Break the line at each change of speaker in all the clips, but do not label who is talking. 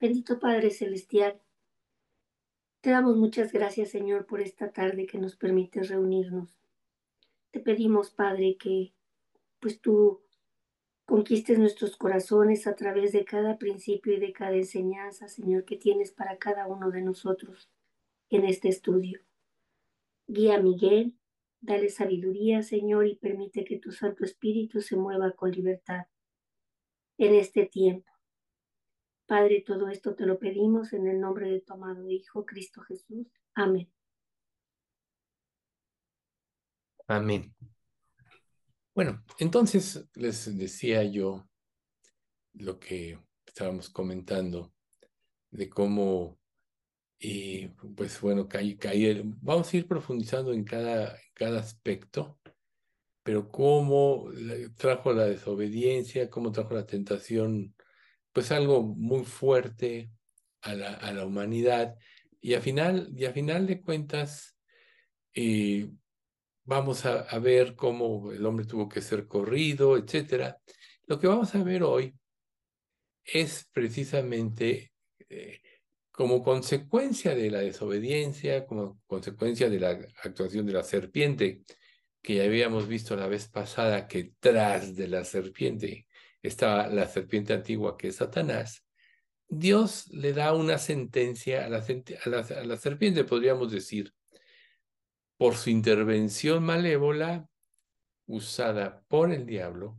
Bendito Padre Celestial, te damos muchas gracias, Señor, por esta tarde que nos permite reunirnos. Te pedimos, Padre, que pues tú conquistes nuestros corazones a través de cada principio y de cada enseñanza, Señor, que tienes para cada uno de nosotros en este estudio. Guía a Miguel, dale sabiduría, Señor, y permite que tu Santo Espíritu se mueva con libertad en este tiempo. Padre, todo esto te lo pedimos en el nombre de tu amado Hijo, Cristo Jesús. Amén.
Amén. Bueno, entonces les decía yo lo que estábamos comentando de cómo, y pues bueno, caer, vamos a ir profundizando en cada, cada aspecto, pero cómo trajo la desobediencia, cómo trajo la tentación pues algo muy fuerte a la, a la humanidad y a final, y final de cuentas eh, vamos a, a, ver cómo el hombre tuvo que ser corrido, etc. Lo que vamos a ver hoy es precisamente eh, como consecuencia de la desobediencia, como consecuencia de la actuación de la serpiente, que ya habíamos visto la vez pasada que tras de la serpiente estaba la serpiente antigua que es Satanás, Dios le da una sentencia a la, a la, serpiente, podríamos decir, por su intervención malévola usada por el diablo,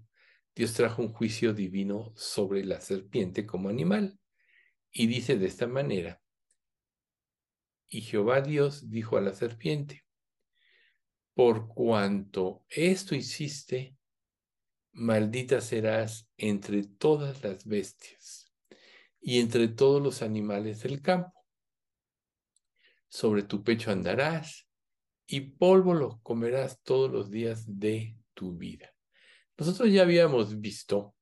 Dios trajo un juicio divino sobre la serpiente como animal. Y dice de esta manera, y Jehová Dios dijo a la serpiente, por cuanto esto hiciste, maldita serás entre todas las bestias y entre todos los animales del campo. Sobre tu pecho andarás y polvo lo comerás todos los días de tu vida. Nosotros ya habíamos visto,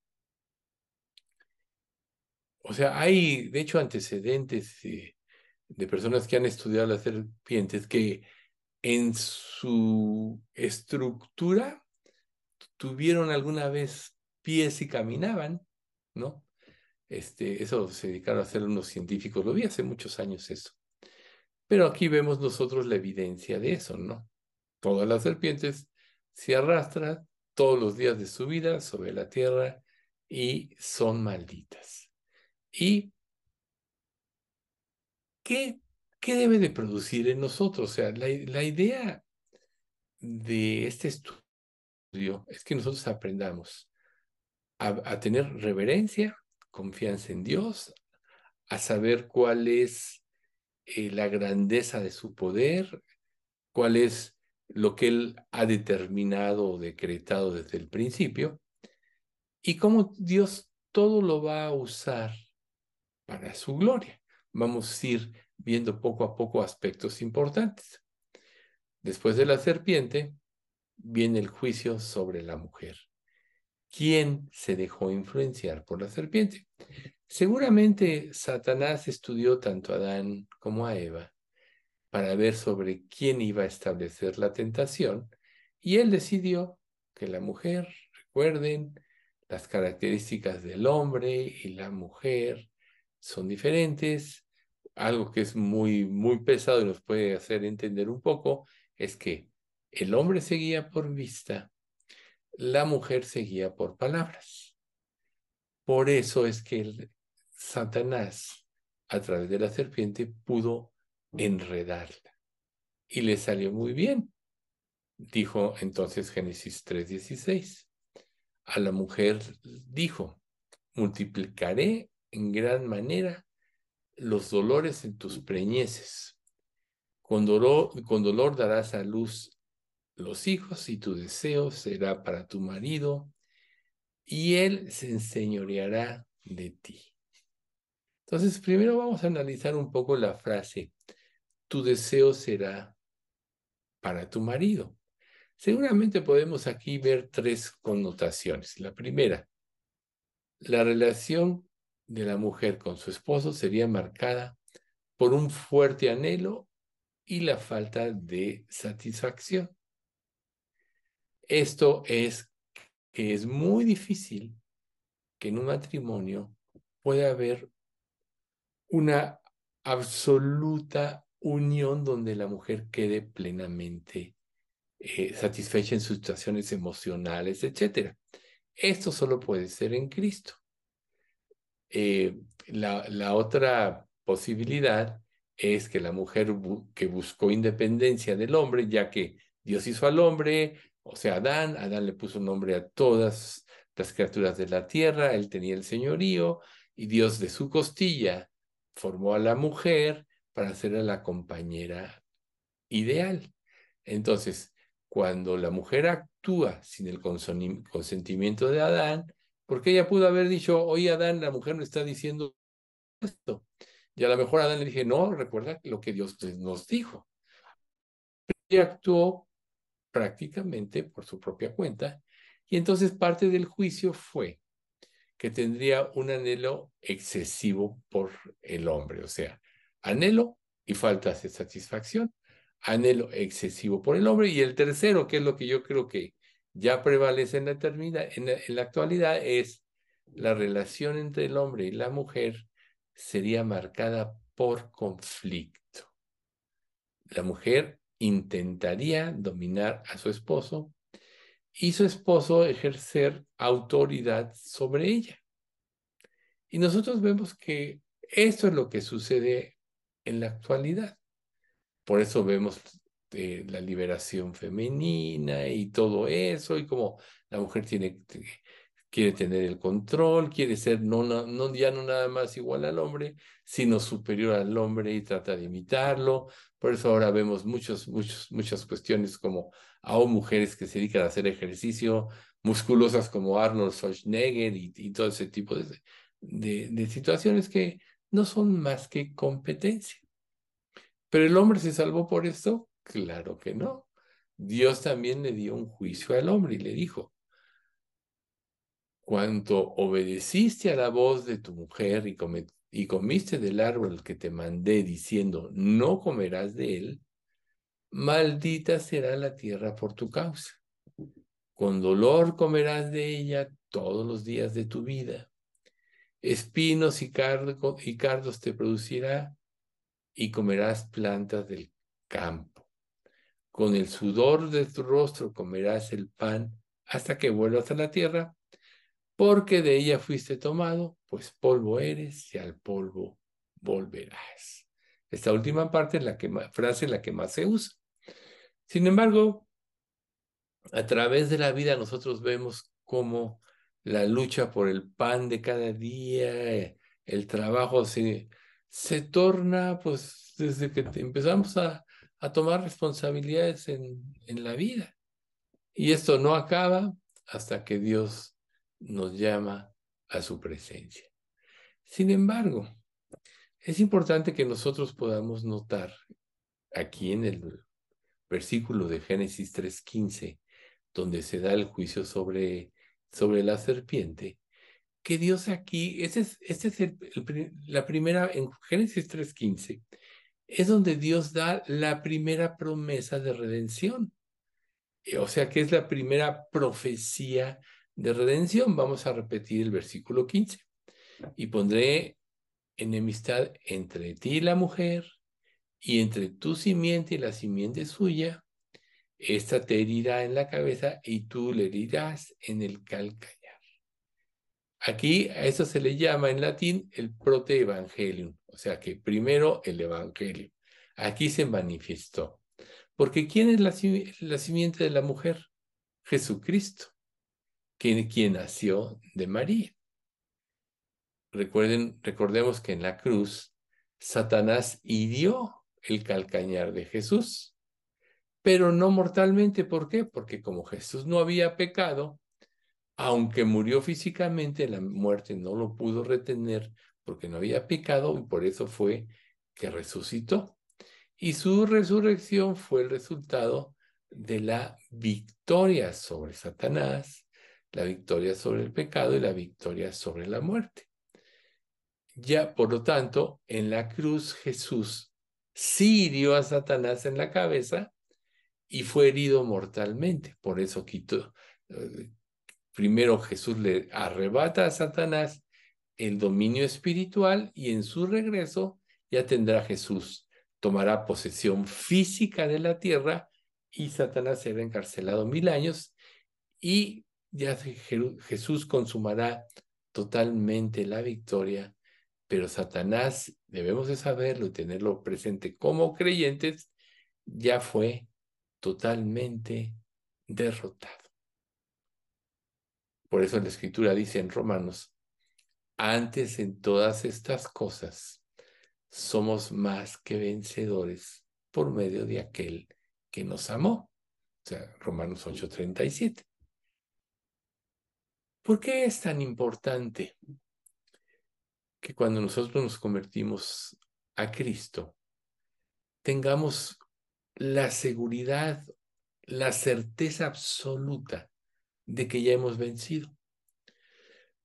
o sea, hay de hecho antecedentes de personas que han estudiado las serpientes que en su estructura tuvieron alguna vez pies y caminaban, ¿no? Este, eso se dedicaron a hacer unos científicos, lo vi hace muchos años eso. Pero aquí vemos nosotros la evidencia de eso, ¿no? Todas las serpientes se arrastran todos los días de su vida sobre la tierra y son malditas. ¿Y qué, qué debe de producir en nosotros? O sea, la, la idea de este estudio es que nosotros aprendamos a, tener reverencia, confianza en Dios, a saber cuál es eh, la grandeza de su poder, cuál es lo que Él ha determinado o decretado desde el principio, y cómo Dios todo lo va a usar para su gloria. Vamos a ir viendo poco a poco aspectos importantes. Después de la serpiente, viene el juicio sobre la mujer. ¿Quién se dejó influenciar por la serpiente? Seguramente Satanás estudió tanto a Adán como a Eva para ver sobre quién iba a establecer la tentación y él decidió que la mujer, recuerden, las características del hombre y la mujer son diferentes. Algo que es muy, muy pesado y nos puede hacer entender un poco es que el hombre seguía por vista, la mujer seguía por palabras. Por eso es que el Satanás, a través de la serpiente, pudo enredarla. Y le salió muy bien. Dijo entonces Génesis 3:16. A la mujer dijo, multiplicaré en gran manera los dolores en tus preñeces. Con dolor, con dolor darás a luz los hijos y tu deseo será para tu marido y él se enseñoreará de ti. Entonces, primero vamos a analizar un poco la frase, tu deseo será para tu marido. Seguramente podemos aquí ver tres connotaciones. La primera, la relación de la mujer con su esposo sería marcada por un fuerte anhelo y la falta de satisfacción. Esto es que es muy difícil que en un matrimonio pueda haber una absoluta unión donde la mujer quede plenamente eh, satisfecha en sus situaciones emocionales, etc. Esto solo puede ser en Cristo. Eh, la, la, otra posibilidad es que la mujer que buscó independencia del hombre, ya que Dios hizo al hombre, o sea, Adán, Adán le puso nombre a todas las criaturas de la tierra, él tenía el señorío, y Dios de su costilla formó a la mujer para ser la compañera ideal. Entonces, cuando la mujer actúa sin el consentimiento de Adán, porque ella pudo haber dicho, oye Adán, la mujer no está diciendo esto. Y a lo mejor Adán le dije, no, recuerda lo que Dios nos dijo. Ella actuó prácticamente por su propia cuenta. Y entonces parte del juicio fue que tendría un anhelo excesivo por el hombre, o sea, anhelo y falta de satisfacción, anhelo excesivo por el hombre. Y el tercero, que es lo que yo creo que ya prevalece en la, en la actualidad, es la relación entre el hombre y la mujer sería marcada por conflicto. La mujer intentaría dominar a su esposo y su esposo ejercer autoridad sobre ella. Y nosotros vemos que esto es lo que sucede en la actualidad. Por eso vemos eh, la liberación femenina y todo eso, y como la mujer tiene, quiere tener el control, quiere ser no, no, ya no nada más igual al hombre, sino superior al hombre y trata de imitarlo. Por eso ahora vemos muchos, muchos, muchas cuestiones como aún mujeres que se dedican a hacer ejercicio, musculosas como Arnold Schwarzenegger y, y todo ese tipo de, de, de situaciones que no son más que competencia. ¿Pero el hombre se salvó por esto? Claro que no. Dios también le dio un juicio al hombre y le dijo, cuanto obedeciste a la voz de tu mujer y, comiste del árbol que te mandé diciendo, no comerás de él, maldita será la tierra por tu causa. Con dolor comerás de ella todos los días de tu vida. Espinos y, y cardos te producirá y comerás plantas del campo. Con el sudor de tu rostro comerás el pan hasta que vuelvas a la tierra, porque de ella fuiste tomado, pues polvo eres y al polvo volverás. Esta última parte es la que, frase la que más se usa. Sin embargo, a través de la vida nosotros vemos cómo la lucha por el pan de cada día, el trabajo se, se torna, pues, desde que empezamos a, a tomar responsabilidades en, en la vida. Y esto no acaba hasta que Dios nos llama a su presencia. Sin embargo, es importante que nosotros podamos notar aquí en el versículo de Génesis 3.15, donde se da el juicio sobre, sobre la serpiente, que Dios aquí, este es, es la primera, en Génesis 3.15, es donde Dios da la primera promesa de redención. O sea que es la primera profecía de redención. Vamos a repetir el versículo 15. Y pondré enemistad entre ti y la mujer, y entre tu simiente y la simiente suya, esta te herirá en la cabeza y tú le herirás en el calcañar. Aquí a eso se le llama en latín el protoevangelium, o sea que primero el evangelio. Aquí se manifestó. Porque ¿quién es la simiente de la mujer? Jesucristo, quien, nació de María. Recuerden, recordemos que en la cruz Satanás hirió el calcañar de Jesús, pero no mortalmente. ¿Por qué? Porque como Jesús no había pecado, aunque murió físicamente, la muerte no lo pudo retener porque no había pecado y por eso fue que resucitó. Y su resurrección fue el resultado de la victoria sobre Satanás, la victoria sobre el pecado y la victoria sobre la muerte. Ya, por lo tanto, en la cruz Jesús sí hirió a Satanás en la cabeza y fue herido mortalmente. Por eso quitó. Eh, primero Jesús le arrebata a Satanás el dominio espiritual y en su regreso ya tendrá Jesús, tomará posesión física de la tierra y Satanás será encarcelado mil años y ya Jesús consumará totalmente la victoria, pero Satanás, debemos de saberlo y tenerlo presente como creyentes, ya fue totalmente derrotado. Por eso la escritura dice en Romanos, antes en todas estas cosas somos más que vencedores por medio de aquel que nos amó. O sea, Romanos 8:37. ¿Por qué es tan importante que cuando nosotros nos convertimos a Cristo, tengamos la seguridad, la certeza absoluta de que ya hemos vencido?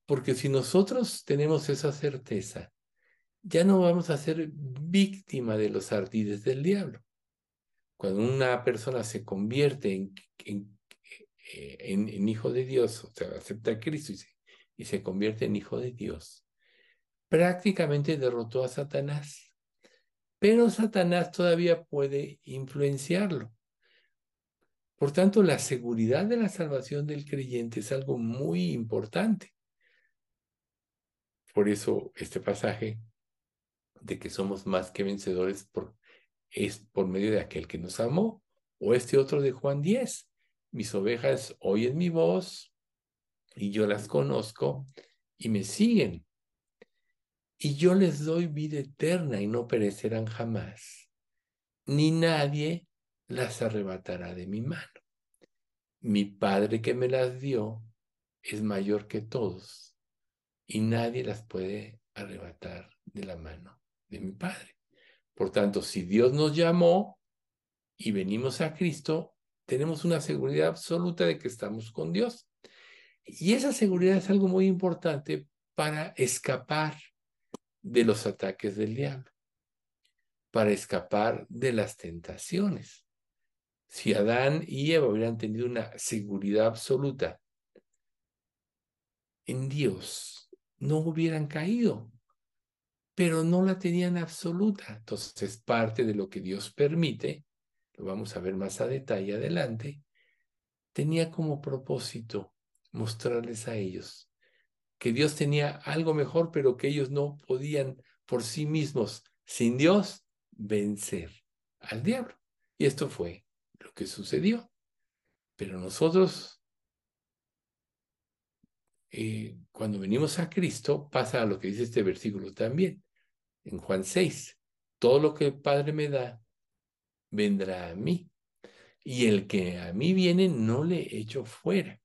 Porque si nosotros tenemos esa certeza, ya no vamos a ser víctima de los ardides del diablo. Cuando una persona se convierte en, en eh, en, hijo de Dios, o sea, acepta a Cristo y se, y se convierte en hijo de Dios, prácticamente derrotó a Satanás. Pero Satanás todavía puede influenciarlo. Por tanto, la seguridad de la salvación del creyente es algo muy importante. Por eso este pasaje de que somos más que vencedores por, es por medio de aquel que nos amó, o este otro de Juan 10, mis ovejas oyen mi voz y yo las conozco y me siguen. Y yo les doy vida eterna y no perecerán jamás, ni nadie las arrebatará de mi mano. Mi Padre que me las dio es mayor que todos y nadie las puede arrebatar de la mano de mi Padre. Por tanto, si Dios nos llamó y venimos a Cristo, tenemos una seguridad absoluta de que estamos con Dios. Y esa seguridad es algo muy importante para escapar de los ataques del diablo, para escapar de las tentaciones. Si Adán y Eva hubieran tenido una seguridad absoluta en Dios, no hubieran caído, pero no la tenían absoluta. Entonces, parte de lo que Dios permite lo vamos a ver más a detalle adelante, tenía como propósito mostrarles a ellos que Dios tenía algo mejor, pero que ellos no podían por sí mismos, sin Dios, vencer al diablo. Y esto fue lo que sucedió. Pero nosotros, eh, cuando venimos a Cristo, pasa a lo que dice este versículo también, en Juan 6. Todo lo que el Padre me da, vendrá a mí. Y el que a mí viene no le echo fuera.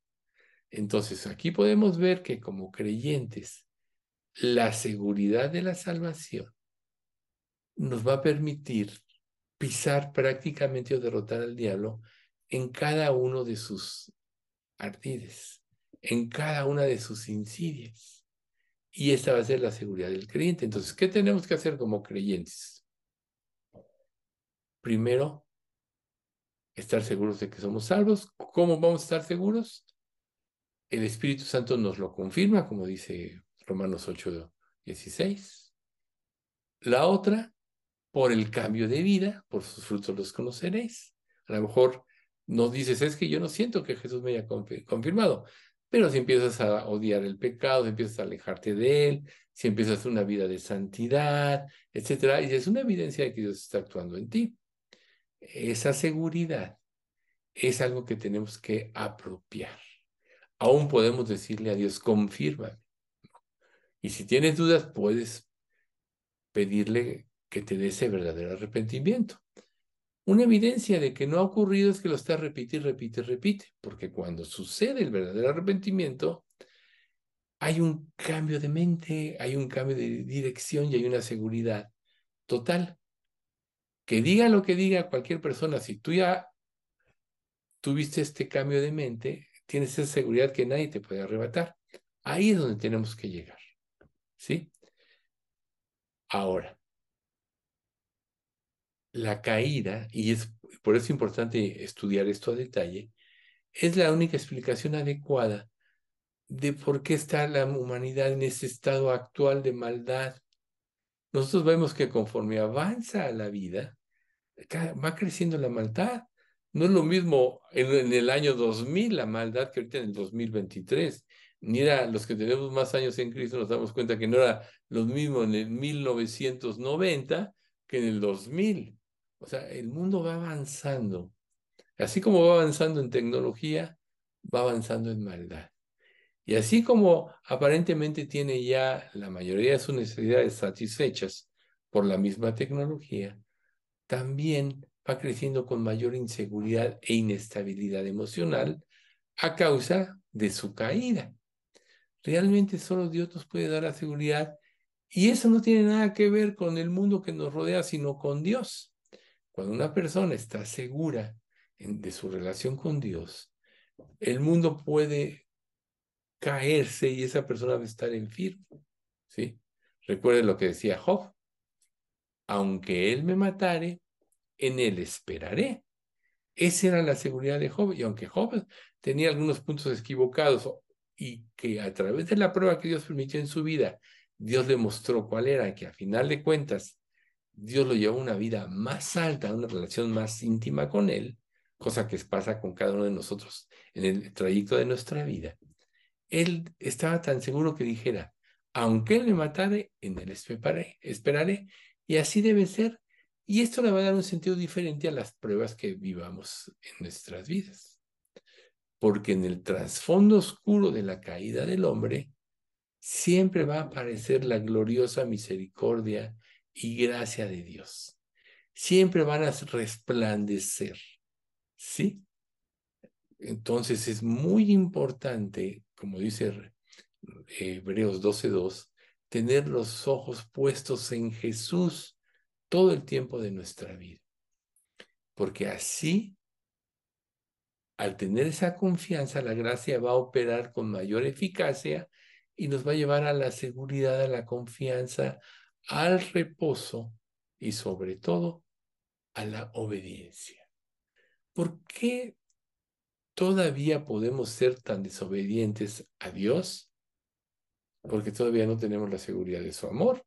Entonces aquí podemos ver que como creyentes, la seguridad de la salvación nos va a permitir pisar prácticamente o derrotar al diablo en cada uno de sus ardides, en cada una de sus insidias. Y esta va a ser la seguridad del creyente. Entonces, ¿qué tenemos que hacer como creyentes? Primero, estar seguros de que somos salvos. ¿Cómo vamos a estar seguros? El Espíritu Santo nos lo confirma, como dice Romanos 8, 16. La otra, por el cambio de vida, por sus frutos los conoceréis. A lo mejor nos dices, es que yo no siento que Jesús me haya confirmado, pero si empiezas a odiar el pecado, si empiezas a alejarte de él, si empiezas una vida de santidad, etcétera, y es una evidencia de que Dios está actuando en ti esa seguridad es algo que tenemos que apropiar. Aún podemos decirle a Dios, confírmame. Y si tienes dudas, puedes pedirle que te dé ese verdadero arrepentimiento. Una evidencia de que no ha ocurrido es que lo está repite y repite y repite, porque cuando sucede el verdadero arrepentimiento, hay un cambio de mente, hay un cambio de dirección y hay una seguridad total que diga lo que diga cualquier persona, si tú ya tuviste este cambio de mente, tienes esa seguridad que nadie te puede arrebatar. Ahí es donde tenemos que llegar. ¿Sí? Ahora, la caída, y es por eso importante estudiar esto a detalle, es la única explicación adecuada de por qué está la humanidad en ese estado actual de maldad. Nosotros vemos que conforme avanza la vida, va creciendo la maldad. No es lo mismo en, el año 2000 la maldad que ahorita en el 2023. Ni era los que tenemos más años en Cristo nos damos cuenta que no era lo mismo en el 1990 que en el 2000. O sea, el mundo va avanzando. Así como va avanzando en tecnología, va avanzando en maldad. Y así como aparentemente tiene ya la mayoría de sus necesidades satisfechas por la misma tecnología, también va creciendo con mayor inseguridad e inestabilidad emocional a causa de su caída. Realmente solo Dios nos puede dar la seguridad y eso no tiene nada que ver con el mundo que nos rodea, sino con Dios. Cuando una persona está segura de su relación con Dios, el mundo puede caerse y esa persona va a estar enfermo. ¿sí? Recuerden lo que decía Job. Aunque él me matare, en él esperaré. Esa era la seguridad de Job. Y aunque Job tenía algunos puntos equivocados y que a través de la prueba que Dios permitió en su vida, Dios le mostró cuál era, que a final de cuentas Dios lo llevó a una vida más alta, una relación más íntima con Él, cosa que pasa con cada uno de nosotros en el trayecto de nuestra vida. Él estaba tan seguro que dijera, aunque Él me matare, en Él esperaré, esperaré, y así debe ser y esto le va a dar un sentido diferente a las pruebas que vivamos en nuestras vidas. Porque en el trasfondo oscuro de la caída del hombre, siempre va a aparecer la gloriosa misericordia y gracia de Dios. Siempre van a resplandecer. ¿Sí? Entonces es muy importante, como dice Hebreos 12.2, tener los ojos puestos en Jesús todo el tiempo de nuestra vida. Porque así, al tener esa confianza, la gracia va a operar con mayor eficacia y nos va a llevar a la seguridad, a la confianza, al reposo y sobre todo a la obediencia. ¿Por qué todavía podemos ser tan desobedientes a Dios? Porque todavía no tenemos la seguridad de su amor.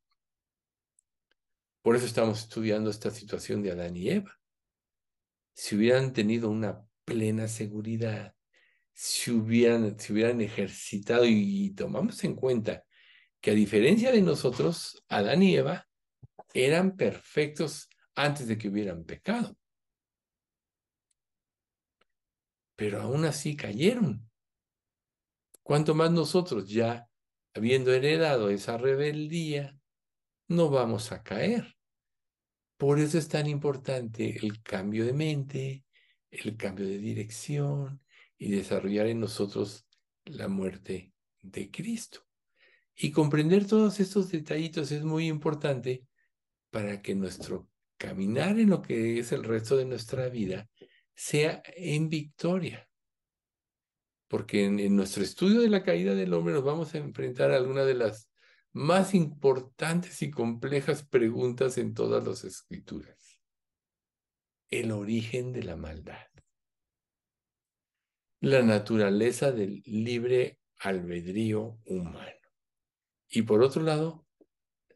Por eso estamos estudiando esta situación de Adán y Eva. Si hubieran tenido una plena seguridad, si hubieran, si hubieran ejercitado y, tomamos en cuenta que a diferencia de nosotros, Adán y Eva eran perfectos antes de que hubieran pecado. Pero aún así cayeron. Cuanto más nosotros ya habiendo heredado esa rebeldía, no vamos a caer. Por eso es tan importante el cambio de mente, el cambio de dirección y desarrollar en nosotros la muerte de Cristo. Y comprender todos estos detallitos es muy importante para que nuestro caminar en lo que es el resto de nuestra vida sea en victoria. Porque en, nuestro estudio de la caída del hombre nos vamos a enfrentar a alguna de las más importantes y complejas preguntas en todas las escrituras. El origen de la maldad. La naturaleza del libre albedrío humano. Y por otro lado,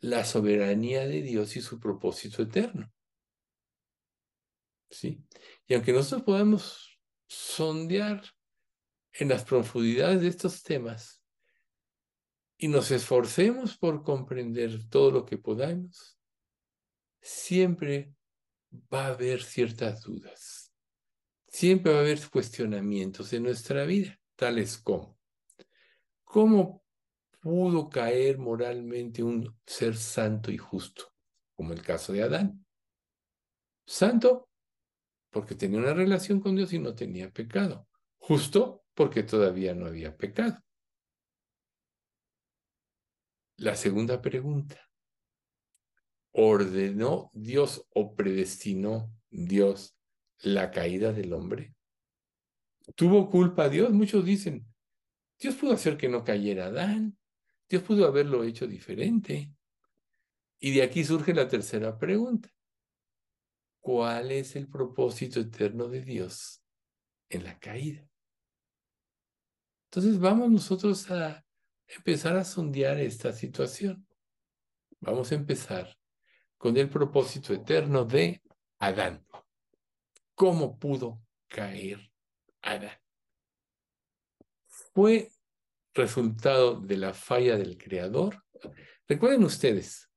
la soberanía de Dios y su propósito eterno. ¿Sí? Y aunque nosotros podamos sondear en las profundidades de estos temas, y nos esforcemos por comprender todo lo que podamos, siempre va a haber ciertas dudas. Siempre va a haber cuestionamientos en nuestra vida, tales como, ¿cómo pudo caer moralmente un ser santo y justo, como el caso de Adán? Santo, porque tenía una relación con Dios y no tenía pecado. Justo, porque todavía no había pecado. La segunda pregunta. ¿Ordenó Dios o predestinó Dios la caída del hombre? ¿Tuvo culpa Dios? Muchos dicen, Dios pudo hacer que no cayera Adán. Dios pudo haberlo hecho diferente. Y de aquí surge la tercera pregunta. ¿Cuál es el propósito eterno de Dios en la caída? Entonces vamos nosotros a empezar a sondear esta situación. Vamos a empezar con el propósito eterno de Adán. ¿Cómo pudo caer Adán? Fue resultado de la falla del Creador. Recuerden ustedes,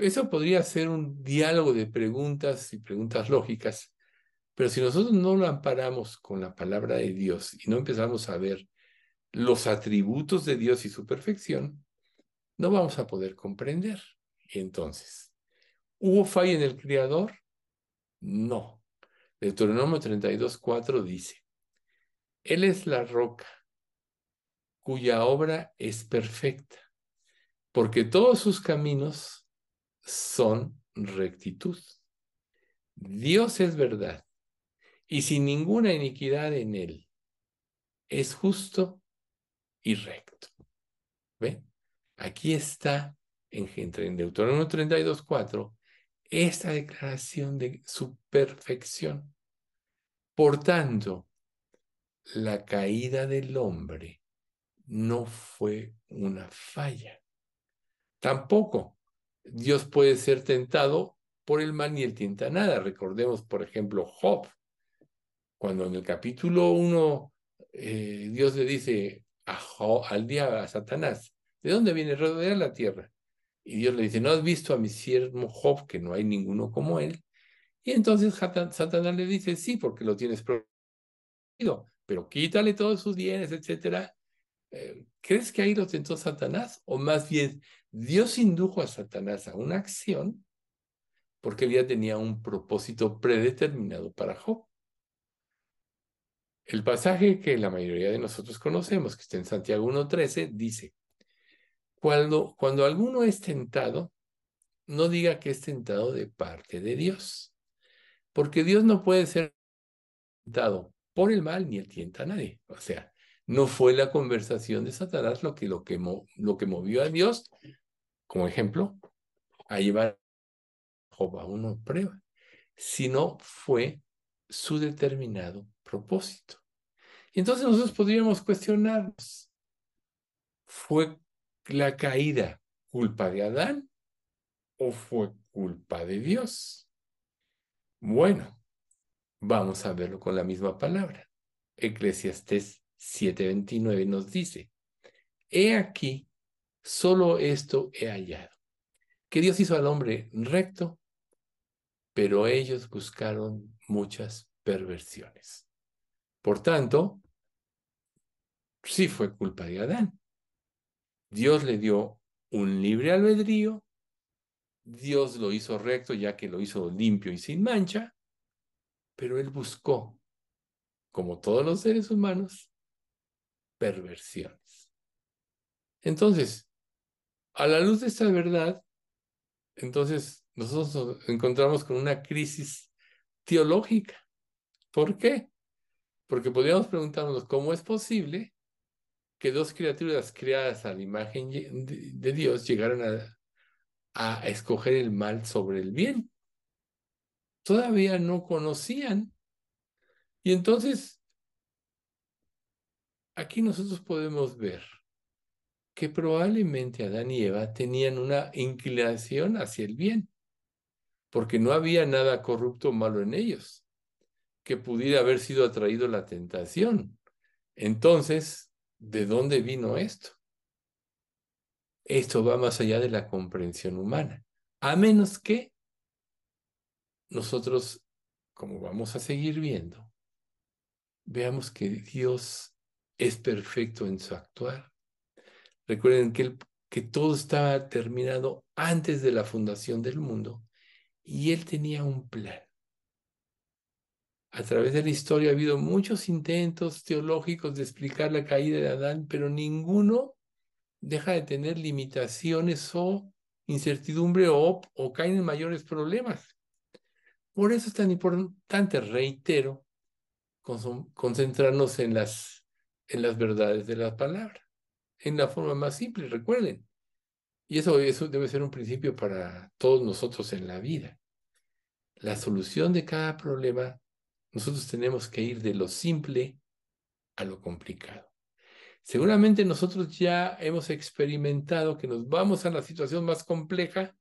eso podría ser un diálogo de preguntas y preguntas lógicas, pero si nosotros no lo amparamos con la palabra de Dios y no empezamos a ver los atributos de Dios y su perfección, no vamos a poder comprender. Entonces, ¿hubo falla en el Creador? No. Deuteronomio 32.4 dice, Él es la roca cuya obra es perfecta, porque todos sus caminos son rectitud. Dios es verdad y sin ninguna iniquidad en él. Es justo y recto. ¿Ve? Aquí está en, en Deuteronomio 32.4 esta declaración de su perfección. Por tanto, la caída del hombre no fue una falla. Tampoco Dios puede ser tentado por el mal ni el tienta nada. Recordemos, por ejemplo, Job, cuando en el capítulo 1 eh, Dios le dice a al diablo, a Satanás, ¿de dónde viene rodear la tierra? Y Dios le dice, ¿no has visto a mi siervo Job, que no hay ninguno como él? Y entonces Satanás le dice, sí, porque lo tienes prometido, pero quítale todos sus bienes, etcétera. Eh, ¿Crees que ahí lo tentó Satanás? O más bien, Dios indujo a Satanás a una acción porque él ya tenía un propósito predeterminado para Job. El pasaje que la mayoría de nosotros conocemos, que está en Santiago 1.13, dice, cuando, cuando alguno es tentado, no diga que es tentado de parte de Dios, porque Dios no puede ser tentado por el mal ni el tienta a nadie. O sea, no fue la conversación de Satanás lo que, lo que, lo que movió a Dios como ejemplo, a llevar a Job a una prueba, sino fue su determinado propósito. Y entonces nosotros podríamos cuestionarnos, ¿fue la caída culpa de Adán o fue culpa de Dios? Bueno, vamos a verlo con la misma palabra. Eclesiastés 7:29 nos dice, he aquí Solo esto he hallado, que Dios hizo al hombre recto, pero ellos buscaron muchas perversiones. Por tanto, sí fue culpa de Adán. Dios le dio un libre albedrío, Dios lo hizo recto ya que lo hizo limpio y sin mancha, pero él buscó, como todos los seres humanos, perversiones. Entonces, a la luz de esta verdad, entonces nosotros nos encontramos con una crisis teológica. ¿Por qué? Porque podríamos preguntarnos cómo es posible que dos criaturas creadas a la imagen de Dios llegaran a, a escoger el mal sobre el bien. Todavía no conocían. Y entonces, aquí nosotros podemos ver que probablemente Adán y Eva tenían una inclinación hacia el bien, porque no había nada corrupto o malo en ellos, que pudiera haber sido atraído la tentación. Entonces, ¿de dónde vino esto? Esto va más allá de la comprensión humana, a menos que nosotros, como vamos a seguir viendo, veamos que Dios es perfecto en su actuar Recuerden que, todo estaba terminado antes de la fundación del mundo y él tenía un plan. A través de la historia ha habido muchos intentos teológicos de explicar la caída de Adán, pero ninguno deja de tener limitaciones o incertidumbre o, o caen en mayores problemas. Por eso es tan importante, reitero, concentrarnos en las, en las verdades de la palabra en la forma más simple, recuerden. Y eso, eso debe ser un principio para todos nosotros en la vida. La solución de cada problema, nosotros tenemos que ir de lo simple a lo complicado. Seguramente nosotros ya hemos experimentado que nos vamos a la situación más compleja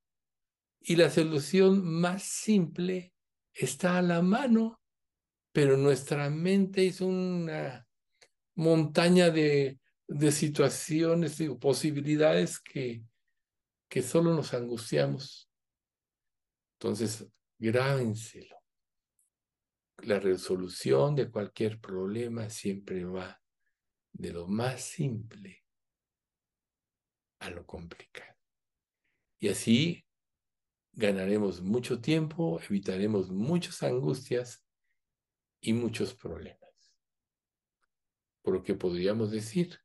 y la solución más simple está a la mano, pero nuestra mente es una montaña de, de situaciones y posibilidades que, que solo nos angustiamos. Entonces, grábenselo. La resolución de cualquier problema siempre va de lo más simple a lo complicado. Y así ganaremos mucho tiempo, evitaremos muchas angustias y muchos problemas. Porque podríamos decir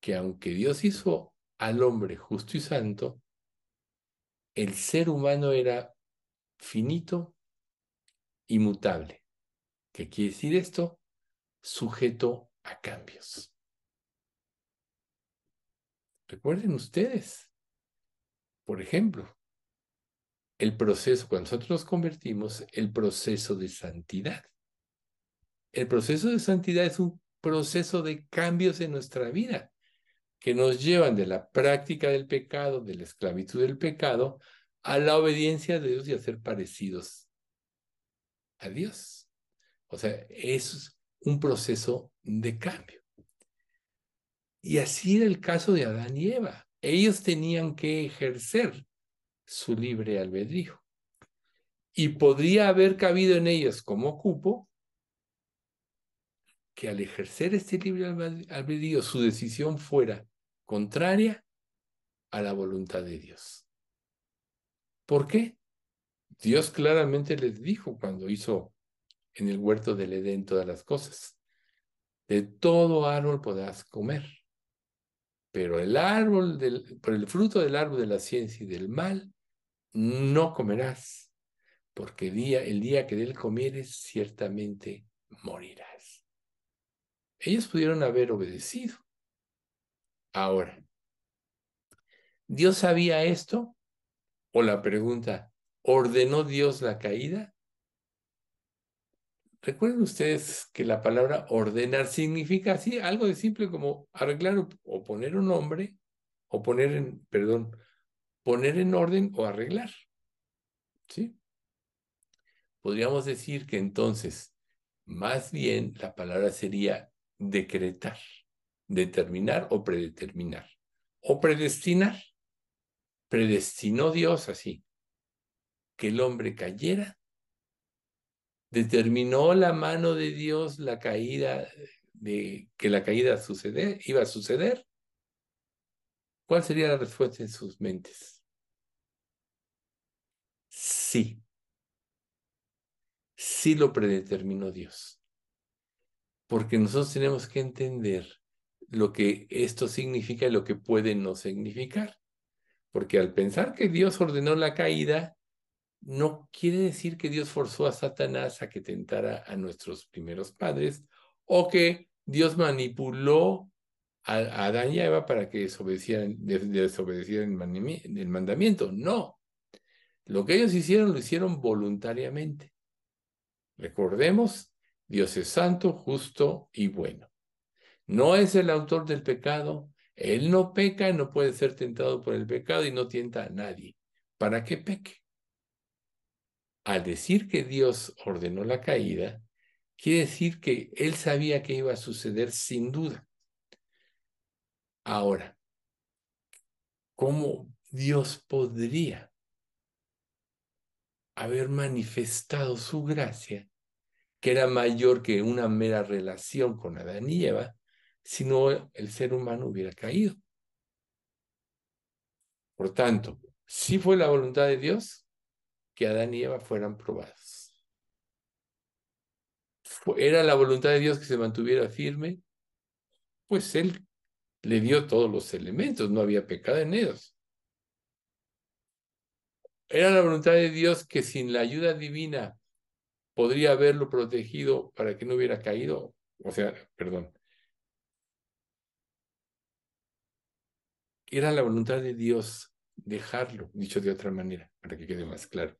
que aunque Dios hizo al hombre justo y santo, el ser humano era finito y mutable. ¿Qué quiere decir esto? Sujeto a cambios. Recuerden ustedes, por ejemplo, el proceso, cuando nosotros nos convertimos, el proceso de santidad. El proceso de santidad es un proceso de cambios en nuestra vida que nos llevan de la práctica del pecado, de la esclavitud del pecado, a la obediencia de Dios y a ser parecidos a Dios. O sea, es un proceso de cambio. Y así era el caso de Adán y Eva. Ellos tenían que ejercer su libre albedrío. Y podría haber cabido en ellos como cupo que al ejercer este libre albedrío su decisión fuera contraria a la voluntad de Dios. ¿Por qué? Dios claramente les dijo cuando hizo en el huerto del Edén todas las cosas. De todo árbol podrás comer, pero el árbol del, por el fruto del árbol de la ciencia y del mal no comerás, porque día, el día que de él comieres ciertamente morirás. Ellos pudieron haber obedecido. Ahora, ¿Dios sabía esto? O la pregunta, ¿ordenó Dios la caída? Recuerden ustedes que la palabra ordenar significa así, algo de simple como arreglar o poner un nombre, o poner en, perdón, poner en orden o arreglar. ¿Sí? Podríamos decir que entonces, más bien la palabra sería decretar, determinar o predeterminar, o predestinar. Predestinó Dios así, que el hombre cayera, determinó la mano de Dios la caída, de que la caída suceder, iba a suceder. ¿Cuál sería la respuesta en sus mentes? Sí. Sí lo predeterminó Dios. Porque nosotros tenemos que entender lo que esto significa y lo que puede no significar. Porque al pensar que Dios ordenó la caída, no quiere decir que Dios forzó a Satanás a que tentara a nuestros primeros padres o que Dios manipuló a, Adán y a Eva para que desobedecieran, desobedecieran el mandamiento. No. Lo que ellos hicieron lo hicieron voluntariamente. Recordemos, Dios es santo, justo y bueno. No es el autor del pecado. Él no peca, no puede ser tentado por el pecado y no tienta a nadie. ¿Para qué peque? Al decir que Dios ordenó la caída, quiere decir que Él sabía que iba a suceder sin duda. Ahora, ¿cómo Dios podría haber manifestado su gracia, que era mayor que una mera relación con Adán y Eva, si no el ser humano hubiera caído. Por tanto, sí fue la voluntad de Dios que Adán y Eva fueran probados. ¿Era la voluntad de Dios que se mantuviera firme? Pues Él le dio todos los elementos, no había pecado en ellos. Era la voluntad de Dios que sin la ayuda divina podría haberlo protegido para que no hubiera caído. O sea, perdón. Era la voluntad de Dios dejarlo, dicho de otra manera, para que quede más claro.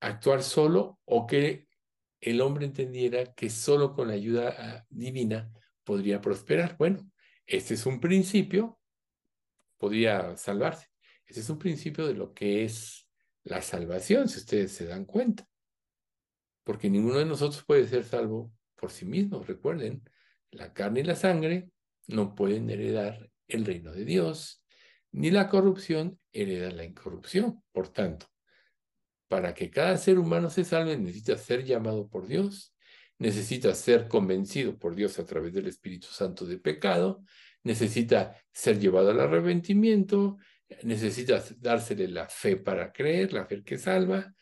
Actuar solo o que el hombre entendiera que solo con la ayuda ah, divina podría prosperar. Bueno, este es un principio, podría salvarse. Ese es un principio de lo que es la salvación, si ustedes se dan cuenta. Porque ninguno de nosotros puede ser salvo por sí mismo. Recuerden, la carne y la sangre no pueden heredar el reino de Dios, ni la corrupción hereda la incorrupción. Por tanto, para que cada ser humano se salve, necesita ser llamado por Dios, necesita ser convencido por Dios a través del Espíritu Santo de pecado, necesita ser llevado al arrepentimiento, necesita dársele la fe para creer, la fe que salva,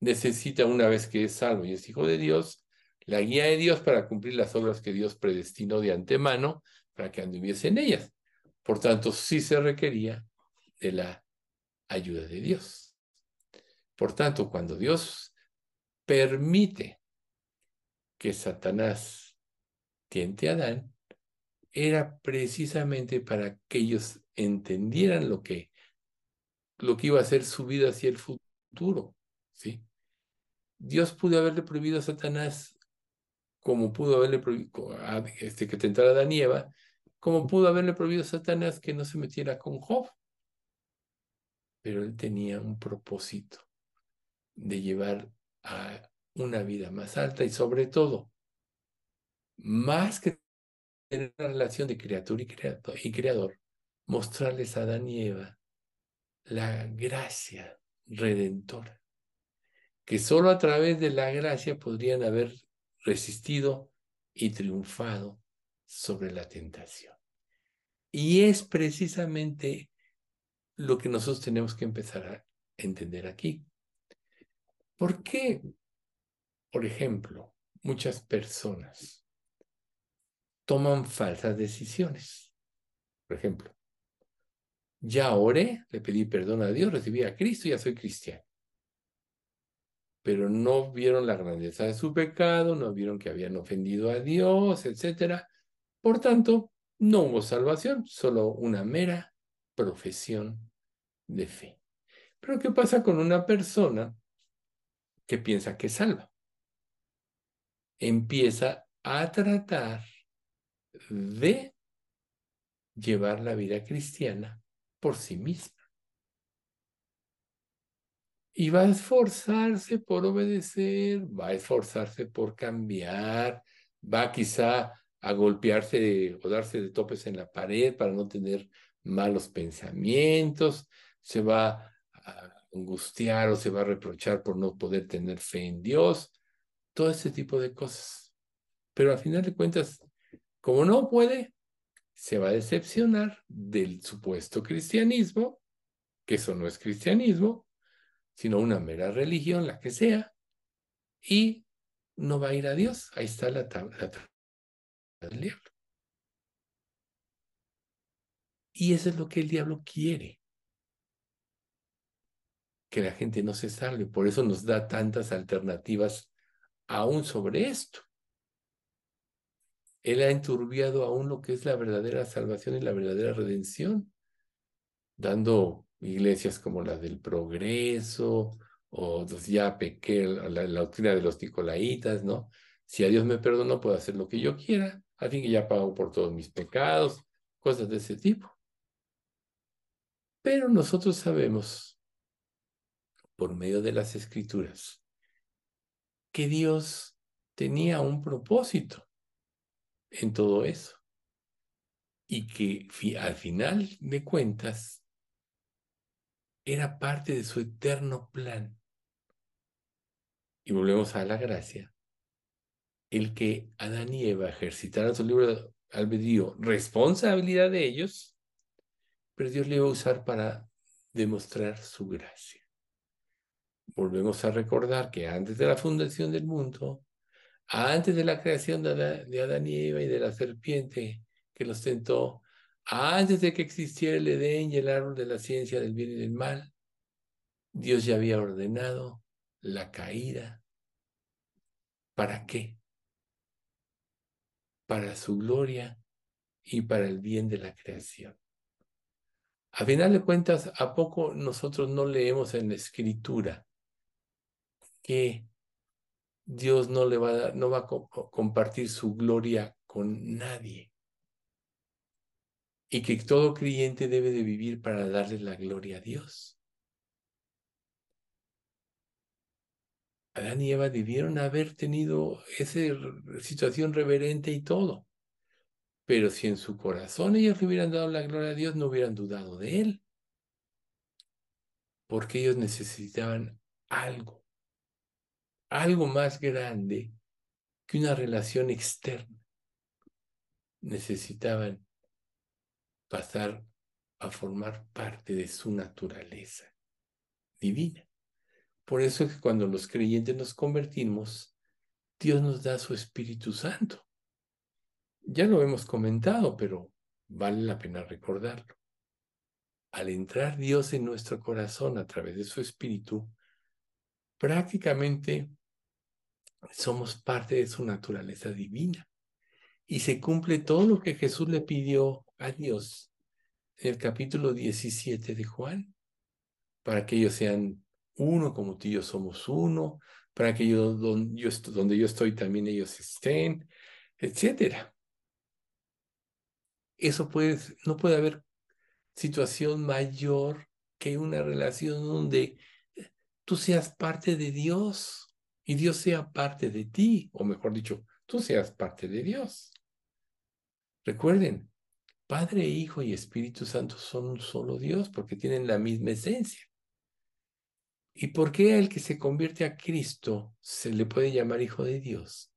necesita una vez que es salvo y es hijo de Dios, la guía de Dios para cumplir las obras que Dios predestinó de antemano para que anduviese en ellas. Por tanto, sí se requería de la ayuda de Dios. Por tanto, cuando Dios permite que Satanás tiente a Adán, era precisamente para que ellos entendieran lo que, lo que iba a ser su vida hacia el futuro. ¿sí? Dios pudo haberle prohibido a Satanás, como pudo haberle prohibido este, que tentara a Adán y Eva, como pudo haberle prohibido Satanás que no se metiera con Job. Pero él tenía un propósito de llevar a una vida más alta y sobre todo, más que tener una relación de criatura y creador, mostrarles a Adán y Eva la gracia redentora, que solo a través de la gracia podrían haber resistido y triunfado sobre la tentación. Y es precisamente lo que nosotros tenemos que empezar a entender aquí. ¿Por qué, por ejemplo, muchas personas toman falsas decisiones? Por ejemplo, ya oré, le pedí perdón a Dios, recibí a Cristo ya soy cristiano. Pero no vieron la grandeza de su pecado, no vieron que habían ofendido a Dios, etc. Por tanto, no hubo salvación, solo una mera profesión de fe. Pero ¿qué pasa con una persona que piensa que salva? Empieza a tratar de llevar la vida cristiana por sí misma. Y va a esforzarse por obedecer, va a esforzarse por cambiar, va quizá a golpearse o darse de topes en la pared para no tener malos pensamientos, se va a angustiar o se va a reprochar por no poder tener fe en Dios, todo ese tipo de cosas. Pero al final de cuentas, como no puede, se va a decepcionar del supuesto cristianismo, que eso no es cristianismo, sino una mera religión, la que sea, y no va a ir a Dios. Ahí está la tabla del diablo. Y eso es lo que el diablo quiere. Que la gente no se salve. Por eso nos da tantas alternativas aún sobre esto. Él ha enturbiado aún lo que es la verdadera salvación y la verdadera redención, dando iglesias como la del progreso o ya pequé, la, doctrina de los nicolaitas, ¿no? Si a Dios me perdonó, puedo hacer lo que yo quiera, al fin que ya pago por todos mis pecados, cosas de ese tipo. Pero nosotros sabemos, por medio de las escrituras, que Dios tenía un propósito en todo eso. Y que al final de cuentas era parte de su eterno plan. Y volvemos a la gracia. El que Adán y Eva ejercitaran su libre albedrío, responsabilidad de ellos, pero Dios le iba a usar para demostrar su gracia. Volvemos a recordar que antes de la fundación del mundo, antes de la creación de Adán y Eva y de la serpiente que los tentó, antes de que existiera el Edén y el árbol de la ciencia del bien y del mal, Dios ya había ordenado la caída. ¿Para qué? Para su gloria y para el bien de la creación. A final de cuentas, ¿a poco nosotros no leemos en la escritura que Dios no le va a, no va a compartir su gloria con nadie. Y que todo creyente debe de vivir para darle la gloria a Dios. Adán y Eva debieron haber tenido esa situación reverente y todo. Pero si en su corazón ellos le hubieran dado la gloria a Dios, no hubieran dudado de Él. Porque ellos necesitaban algo, algo más grande que una relación externa. Necesitaban pasar a formar parte de su naturaleza divina. Por eso es que cuando los creyentes nos convertimos, Dios nos da su Espíritu Santo. Ya lo hemos comentado, pero vale la pena recordarlo. Al entrar Dios en nuestro corazón a través de su Espíritu, prácticamente somos parte de su naturaleza divina. Y se cumple todo lo que Jesús le pidió a Dios en el capítulo 17 de Juan, para que ellos sean uno como tú y yo somos uno, para que yo donde, yo, estoy también ellos estén, etcétera. Eso puede, no puede haber situación mayor que una relación donde tú seas parte de Dios y Dios sea parte de ti, o mejor dicho, tú seas parte de Dios. Recuerden, Padre, Hijo y Espíritu Santo son un solo Dios porque tienen la misma esencia. ¿Y por qué al que se convierte a Cristo se le puede llamar hijo de Dios?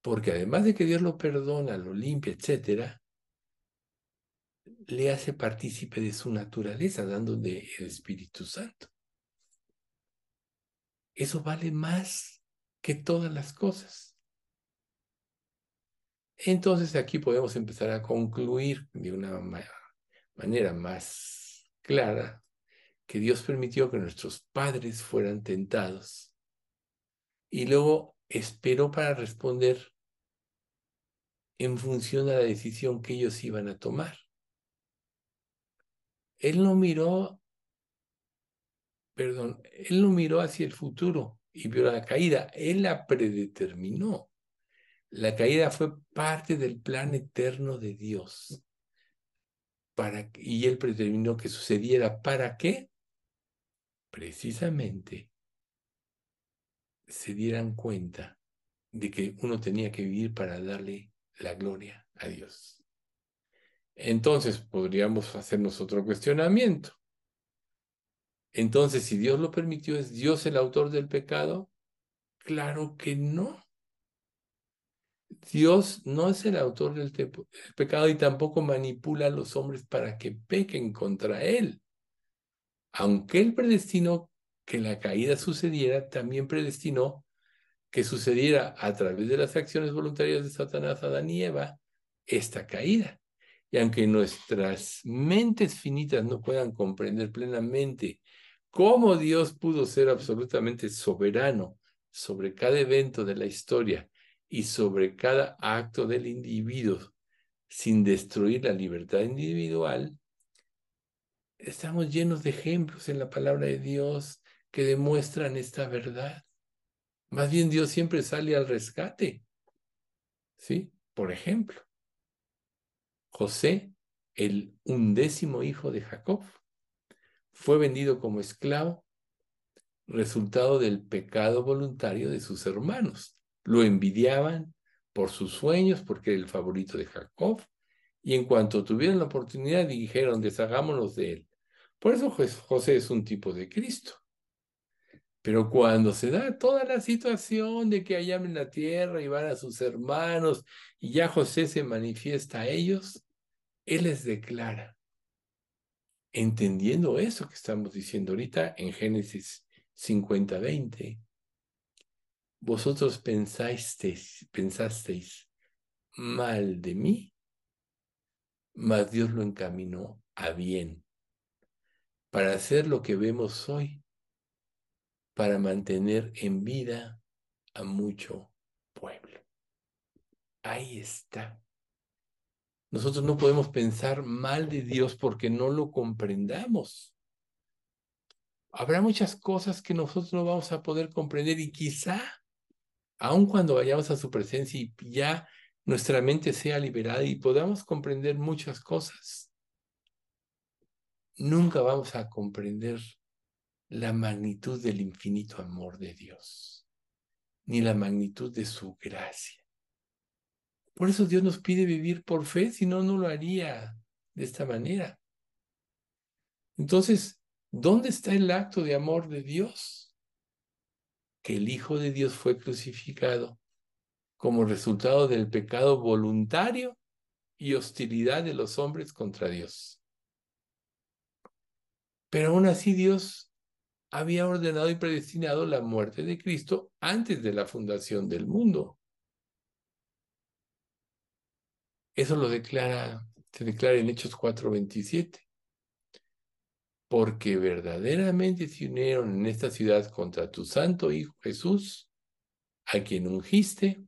Porque además de que Dios lo perdona, lo limpia, etcétera, le hace partícipe de su naturaleza, dándole el Espíritu Santo. Eso vale más que todas las cosas. Entonces aquí podemos empezar a concluir de una manera más clara que Dios permitió que nuestros padres fueran tentados y luego esperó para responder en función a la decisión que ellos iban a tomar. Él no miró, perdón, él no miró hacia el futuro y vio la caída, él la predeterminó. La caída fue parte del plan eterno de Dios. Para, y él predeterminó que sucediera. ¿Para qué? Precisamente se dieran cuenta de que uno tenía que vivir para darle la gloria a Dios. Entonces podríamos hacernos otro cuestionamiento. Entonces, si Dios lo permitió, ¿es Dios el autor del pecado? Claro que no. Dios no es el autor del pecado y tampoco manipula a los hombres para que pequen contra Él aunque él predestinó que la caída sucediera, también predestinó que sucediera a través de las acciones voluntarias de Satanás, Adán y Eva, esta caída. Y aunque nuestras mentes finitas no puedan comprender plenamente cómo Dios pudo ser absolutamente soberano sobre cada evento de la historia y sobre cada acto del individuo sin destruir la libertad individual, estamos llenos de ejemplos en la palabra de Dios que demuestran esta verdad. Más bien Dios siempre sale al rescate. ¿Sí? Por ejemplo, José, el undécimo hijo de Jacob, fue vendido como esclavo, resultado del pecado voluntario de sus hermanos. Lo envidiaban por sus sueños, porque era el favorito de Jacob, y en cuanto tuvieron la oportunidad dijeron, deshagámonos de él. Por eso José es un tipo de Cristo. Pero cuando se da toda la situación de que allá en la tierra y van a sus hermanos y ya José se manifiesta a ellos, él les declara, entendiendo eso que estamos diciendo ahorita en Génesis 50, 20, vosotros pensasteis, pensasteis mal de mí, mas Dios lo encaminó a bien para hacer lo que vemos hoy, para mantener en vida a mucho pueblo. Ahí está. Nosotros no podemos pensar mal de Dios porque no lo comprendamos. Habrá muchas cosas que nosotros no vamos a poder comprender y quizá, aun cuando vayamos a su presencia y ya nuestra mente sea liberada y podamos comprender muchas cosas, nunca vamos a comprender la magnitud del infinito amor de Dios, ni la magnitud de su gracia. Por eso Dios nos pide vivir por fe, si no, no lo haría de esta manera. Entonces, ¿dónde está el acto de amor de Dios? Que el Hijo de Dios fue crucificado como resultado del pecado voluntario y hostilidad de los hombres contra Dios. Pero aún así Dios había ordenado y predestinado la muerte de Cristo antes de la fundación del mundo. Eso lo declara, se declara en Hechos 4:27. Porque verdaderamente se unieron en esta ciudad contra tu santo Hijo Jesús, a quien ungiste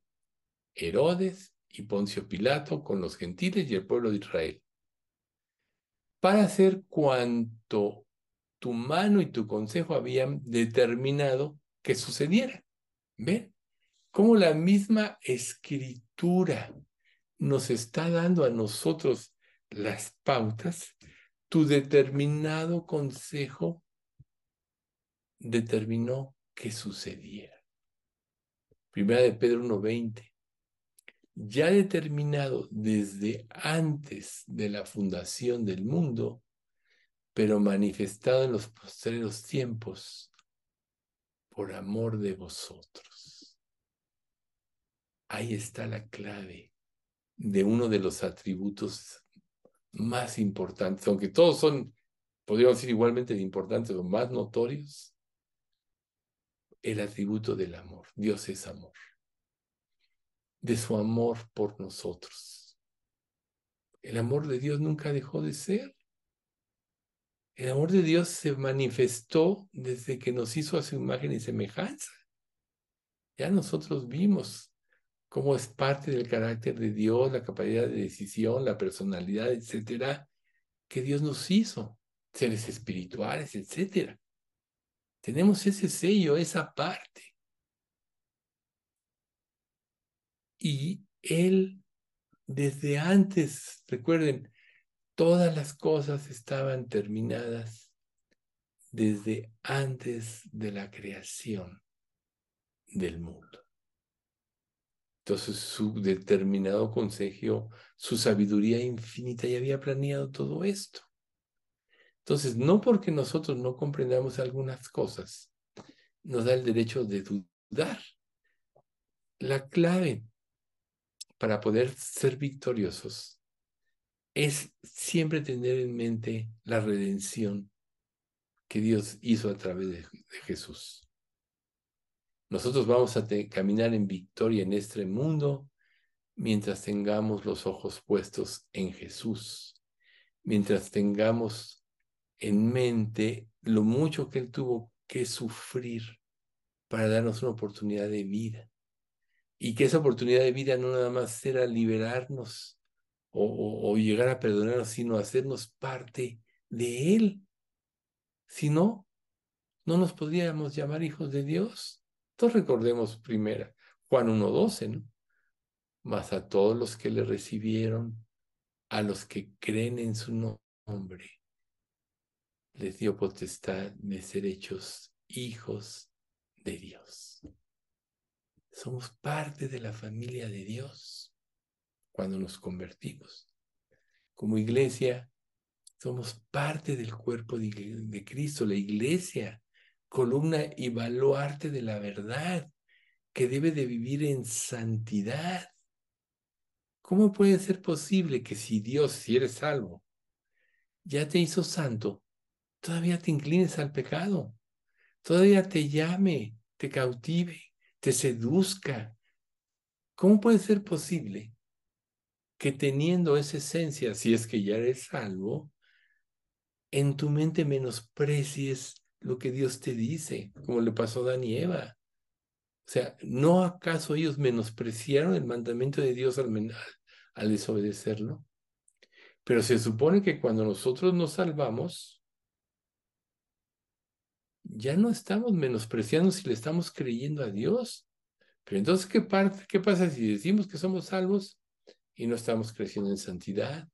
Herodes y Poncio Pilato con los gentiles y el pueblo de Israel, para hacer cuanto tu mano y tu consejo habían determinado que sucediera. ¿Ven? Cómo la misma escritura nos está dando a nosotros las pautas, tu determinado consejo determinó que sucediera. Primera de Pedro 1.20 ya determinado desde antes de la fundación del mundo, pero manifestado en los postreros tiempos por amor de vosotros. Ahí está la clave de uno de los atributos más importantes, aunque todos son, podríamos decir igualmente importantes o más notorios, el atributo del amor. Dios es amor de su amor por nosotros. El amor de Dios nunca dejó de ser. El amor de Dios se manifestó desde que nos hizo a su imagen y semejanza. Ya nosotros vimos cómo es parte del carácter de Dios, la capacidad de decisión, la personalidad, etcétera, que Dios nos hizo, seres espirituales, etcétera. Tenemos ese sello, esa parte. Y Él, desde antes, recuerden, todas las cosas estaban terminadas desde antes de la creación del mundo. Entonces su determinado consejo, su sabiduría infinita ya había planeado todo esto. Entonces, no porque nosotros no comprendamos algunas cosas, nos da el derecho de dudar. La clave para poder ser victoriosos es siempre tener en mente la redención que Dios hizo a través de, Jesús. Nosotros vamos a caminar en victoria en este mundo mientras tengamos los ojos puestos en Jesús, mientras tengamos en mente lo mucho que Él tuvo que sufrir para darnos una oportunidad de vida y que esa oportunidad de vida no nada más era liberarnos o, llegar a perdonarnos, sino hacernos parte de Él. Si no, no nos podríamos llamar hijos de Dios. Entonces recordemos primera, Juan 1.12, ¿no? Mas a todos los que le recibieron, a los que creen en su nombre, les dio potestad de ser hechos hijos de Dios. Somos parte de la familia de Dios cuando nos convertimos. Como iglesia, somos parte del cuerpo de, Cristo, la iglesia, columna y baluarte de la verdad, que debe de vivir en santidad. ¿Cómo puede ser posible que si Dios, si eres salvo, ya te hizo santo, todavía te inclines al pecado, todavía te llame, te cautive? Te seduzca. ¿Cómo puede ser posible que teniendo esa esencia, si es que ya eres salvo, en tu mente menosprecies lo que Dios te dice, como le pasó a Dan y Eva? O sea, ¿no acaso ellos menospreciaron el mandamiento de Dios al, al desobedecerlo? Pero se supone que cuando nosotros nos salvamos, ya no estamos menospreciando si le estamos creyendo a Dios. Pero entonces, ¿qué, ¿qué pasa si decimos que somos salvos, y no estamos creciendo en santidad,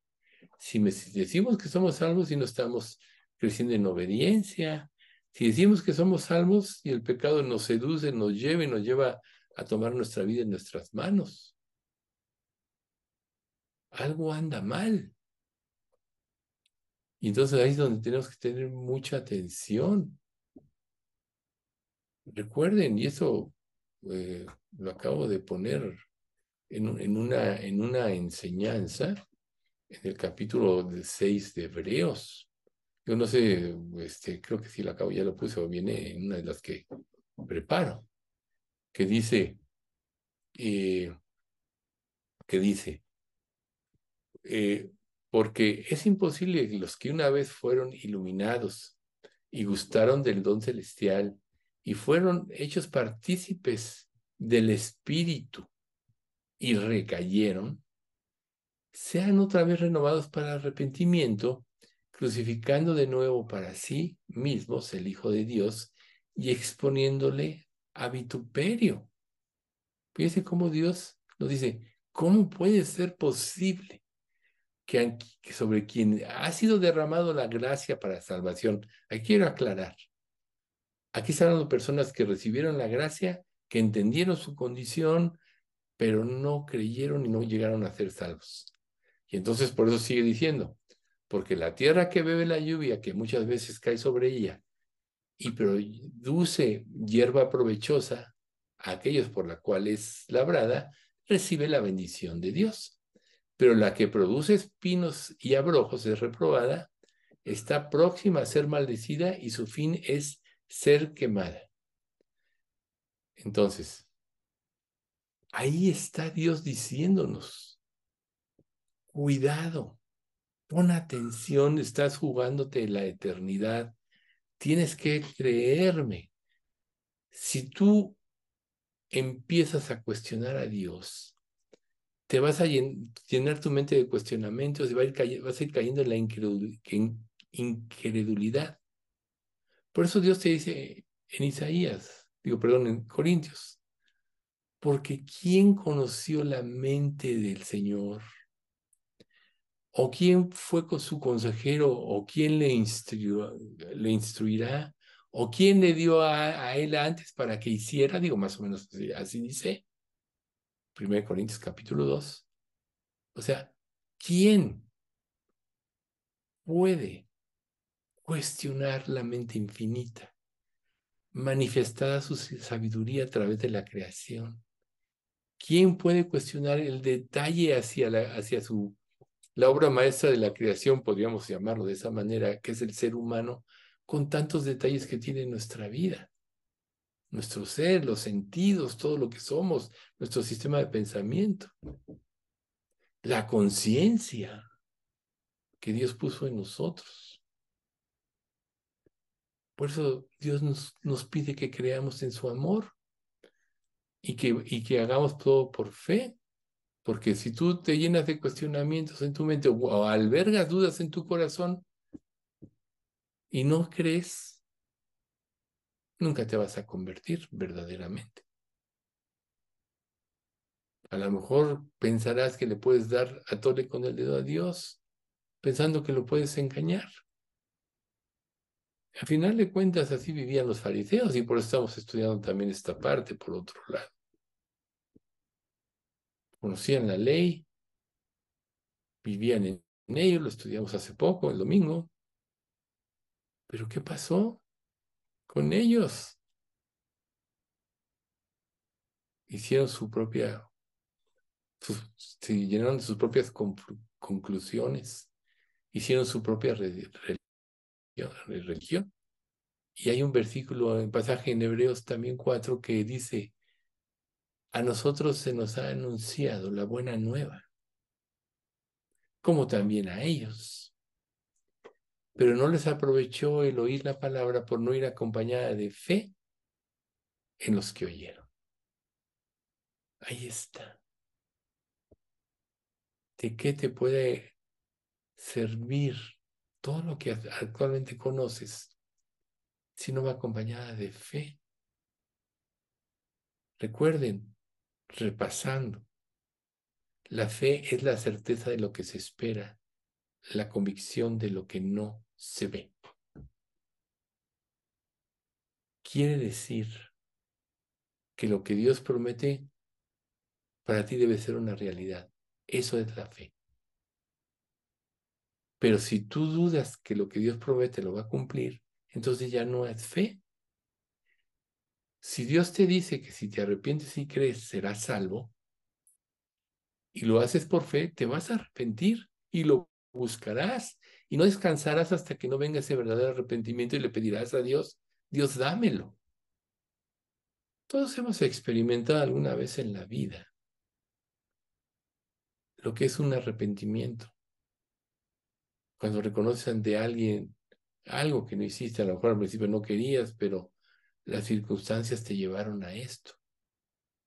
si, decimos que somos salvos y no estamos creciendo en obediencia, si decimos que somos salvos y el pecado nos seduce, nos lleva y nos lleva a tomar nuestra vida en nuestras manos, algo anda mal. Y entonces ahí es donde tenemos que tener mucha atención. Recuerden, y eso eh, lo acabo de poner en, una, en una enseñanza, en el capítulo 6 de Hebreos. Yo no sé, este, creo que si lo acabo, ya lo puse o viene en una de las que preparo, que dice, eh, que dice, eh, porque es imposible que los que una vez fueron iluminados y gustaron del don celestial y fueron hechos partícipes del Espíritu y recayeron, sean otra vez renovados para arrepentimiento, crucificando de nuevo para sí mismos el Hijo de Dios y exponiéndole a vituperio. Fíjense cómo Dios nos dice, ¿cómo puede ser posible que, sobre quien ha sido derramado la gracia para salvación? Aquí quiero aclarar. Aquí están las personas que recibieron la gracia, que entendieron su condición, pero no creyeron y no llegaron a ser salvos. Y entonces por eso sigue diciendo, porque la tierra que bebe la lluvia, que muchas veces cae sobre ella, y produce hierba provechosa a aquellos por la cual es labrada, recibe la bendición de Dios. Pero la que produce espinos y abrojos es reprobada, está próxima a ser maldecida y su fin es ser quemada. Entonces, Ahí está Dios diciéndonos, cuidado, pon atención, estás jugándote la eternidad, tienes que creerme. Si tú empiezas a cuestionar a Dios, te vas a llenar tu mente de cuestionamientos y vas a ir cayendo en la incredulidad. Por eso Dios te dice en Isaías, digo, perdón, en Corintios, porque ¿quién conoció la mente del Señor? ¿O quién fue con su consejero? ¿O quién le, le instruirá? ¿O quién le dio a, él antes para que hiciera? Digo, más o menos así, dice. 1 Corintios capítulo 2. O sea, ¿quién puede cuestionar la mente infinita, manifestada su sabiduría a través de la creación? ¿Quién puede cuestionar el detalle hacia, la, hacia su, la obra maestra de la creación, podríamos llamarlo de esa manera, que es el ser humano, con tantos detalles que tiene nuestra vida? Nuestro ser, los sentidos, todo lo que somos, nuestro sistema de pensamiento, la conciencia que Dios puso en nosotros. Por eso Dios nos, nos pide que creamos en su amor y que, y que hagamos todo por fe. Porque si tú te llenas de cuestionamientos en tu mente o albergas dudas en tu corazón y no crees, nunca te vas a convertir verdaderamente. A lo mejor pensarás que le puedes dar a tole con el dedo a Dios, pensando que lo puedes engañar. Al final de cuentas, así vivían los fariseos y por eso estamos estudiando también esta parte, por otro lado conocían la ley, vivían en, ello, lo estudiamos hace poco, el domingo. Pero ¿qué pasó con ellos? Hicieron su propia, se llenaron de sus propias conclusiones, hicieron su propia religión. Y hay un versículo, en pasaje en Hebreos también cuatro que dice, a nosotros se nos ha anunciado la buena nueva, como también a ellos. Pero no les aprovechó el oír la palabra por no ir acompañada de fe en los que oyeron. Ahí está. ¿De qué te puede servir todo lo que actualmente conoces si no va acompañada de fe? Recuerden, repasando. La fe es la certeza de lo que se espera, la convicción de lo que no se ve. Quiere decir que lo que Dios promete para ti debe ser una realidad. Eso es la fe. Pero si tú dudas que lo que Dios promete lo va a cumplir, entonces ya no es fe. Si Dios te dice que si te arrepientes y crees serás salvo, y lo haces por fe, te vas a arrepentir y lo buscarás y no descansarás hasta que no venga ese verdadero arrepentimiento y le pedirás a Dios, Dios dámelo. Todos hemos experimentado alguna vez en la vida lo que es un arrepentimiento. Cuando reconoces ante alguien algo que no hiciste, a lo mejor al principio no querías, pero las circunstancias te llevaron a esto.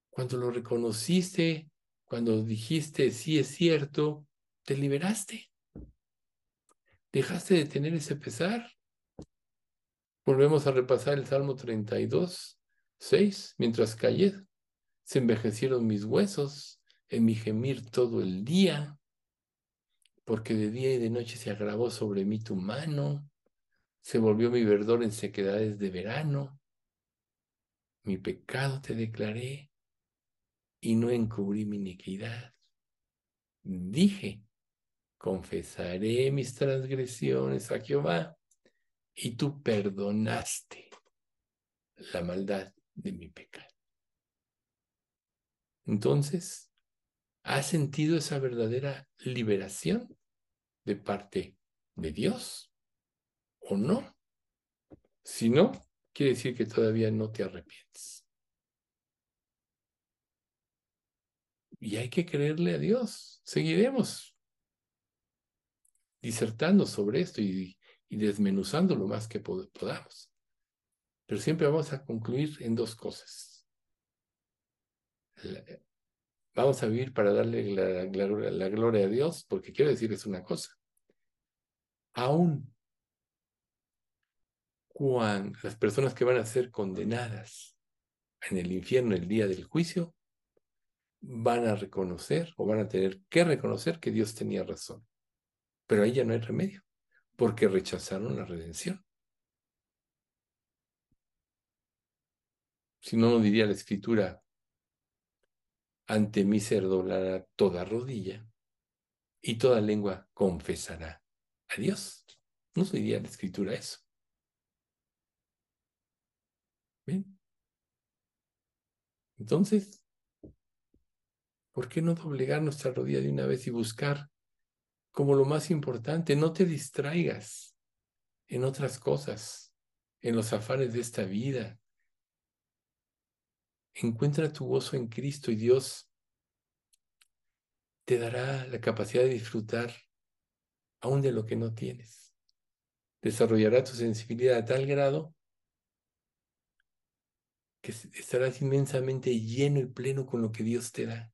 Cuando lo reconociste, cuando dijiste sí es cierto, te liberaste. Dejaste de tener ese pesar. Volvemos a repasar el Salmo 32, 6. Mientras callé, se envejecieron mis huesos en mi gemir todo el día, porque de día y de noche se agravó sobre mí tu mano, se volvió mi verdor en sequedades de verano. Mi pecado te declaré y no encubrí mi iniquidad. Dije, confesaré mis transgresiones a Jehová y tú perdonaste la maldad de mi pecado. Entonces, ¿has sentido esa verdadera liberación de parte de Dios o no? Si no, quiere decir que todavía no te arrepientes. Y hay que creerle a Dios. Seguiremos disertando sobre esto y, desmenuzando lo más que podamos. Pero siempre vamos a concluir en dos cosas. vamos a vivir para darle la, la, gloria a Dios, porque quiero decirles una cosa. Aún cuando las personas que van a ser condenadas en el infierno el día del juicio, van a reconocer o van a tener que reconocer que Dios tenía razón. Pero ahí ya no hay remedio, porque rechazaron la redención. Si no, no diría la escritura, ante mí se doblará toda rodilla y toda lengua confesará a Dios. No diría la escritura eso. Entonces, ¿por qué no doblegar nuestra rodilla de una vez y buscar como lo más importante? No te distraigas en otras cosas, en los afanes de esta vida. Encuentra tu gozo en Cristo y Dios te dará la capacidad de disfrutar aún de lo que no tienes. Desarrollará tu sensibilidad a tal grado que estarás inmensamente lleno y pleno con lo que Dios te da.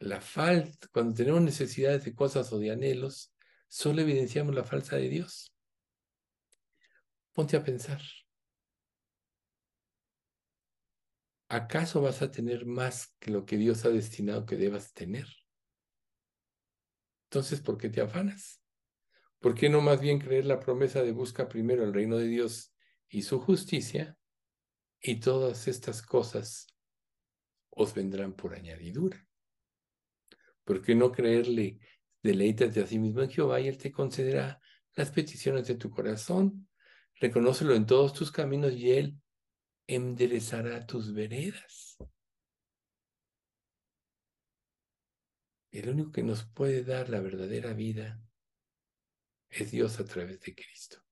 la falta, cuando tenemos necesidades de cosas o de anhelos, solo evidenciamos la falta de Dios. Ponte a pensar. ¿Acaso vas a tener más que lo que Dios ha destinado que debas tener? Entonces, ¿por qué te afanas? ¿Por qué no más bien creer la promesa de busca primero el reino de Dios y su justicia y todas estas cosas os vendrán por añadidura? ¿Por qué no creerle? Deleítate a sí mismo en Jehová y Él te concederá las peticiones de tu corazón. Reconócelo en todos tus caminos y Él enderezará tus veredas. El único que nos puede dar la verdadera vida es Dios a través de Cristo.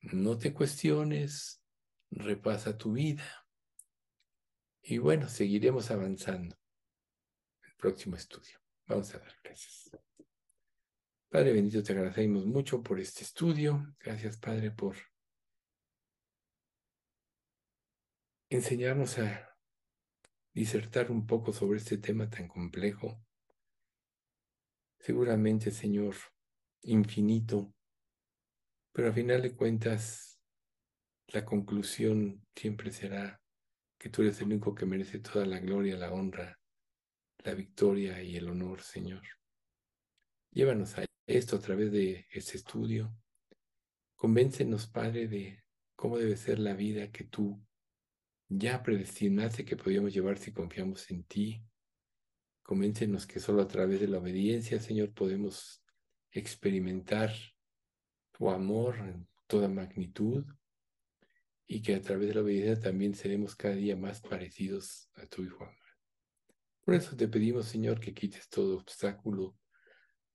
No te cuestiones, repasa tu vida. Y bueno, seguiremos avanzando próximo estudio. Vamos a dar gracias. Padre bendito, te agradecemos mucho por este estudio. Gracias, Padre, por enseñarnos a disertar un poco sobre este tema tan complejo. Seguramente, Señor, infinito, pero a final de cuentas, la conclusión siempre será que tú eres el único que merece toda la gloria, la honra, la victoria y el honor, Señor. Llévanos a esto a través de este estudio. Convéncenos, Padre, de cómo debe ser la vida que tú ya predestinaste que podíamos llevar si confiamos en ti. Convéncenos que solo a través de la obediencia, Señor, podemos experimentar tu amor en toda magnitud y que a través de la obediencia también seremos cada día más parecidos a tu Hijo amado. Por eso te pedimos, Señor, que quites todo obstáculo,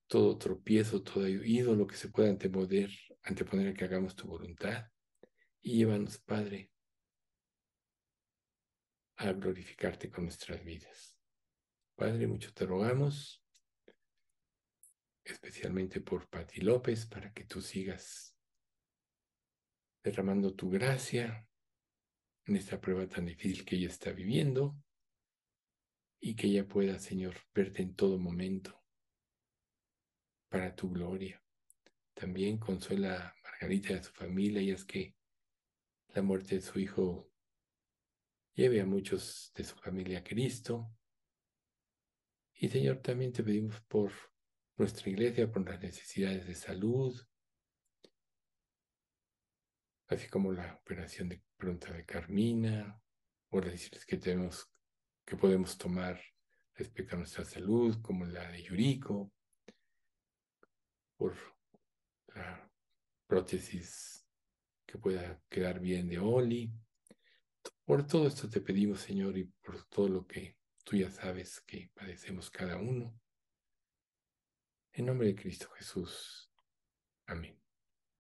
todo tropiezo, todo ídolo que se pueda anteponer, anteponer a que hagamos tu voluntad. Y llévanos, Padre, a glorificarte con nuestras vidas. Padre, mucho te rogamos, especialmente por Pati López, para que tú sigas derramando tu gracia en esta prueba tan difícil que ella está viviendo y que ella pueda, Señor, verte en todo momento para tu gloria. También consuela a Margarita y a su familia y es que la muerte de su hijo lleve a muchos de su familia a Cristo. Y Señor, también te pedimos por nuestra iglesia, por las necesidades de salud, así como la operación de pronta de Carmina, o las decisiones que tenemos, que podemos tomar respecto a nuestra salud, como la de Yuriko, por la prótesis que pueda quedar bien de Oli. Por todo esto te pedimos, Señor, y por todo lo que tú ya sabes que padecemos cada uno. En nombre de Cristo Jesús. Amén.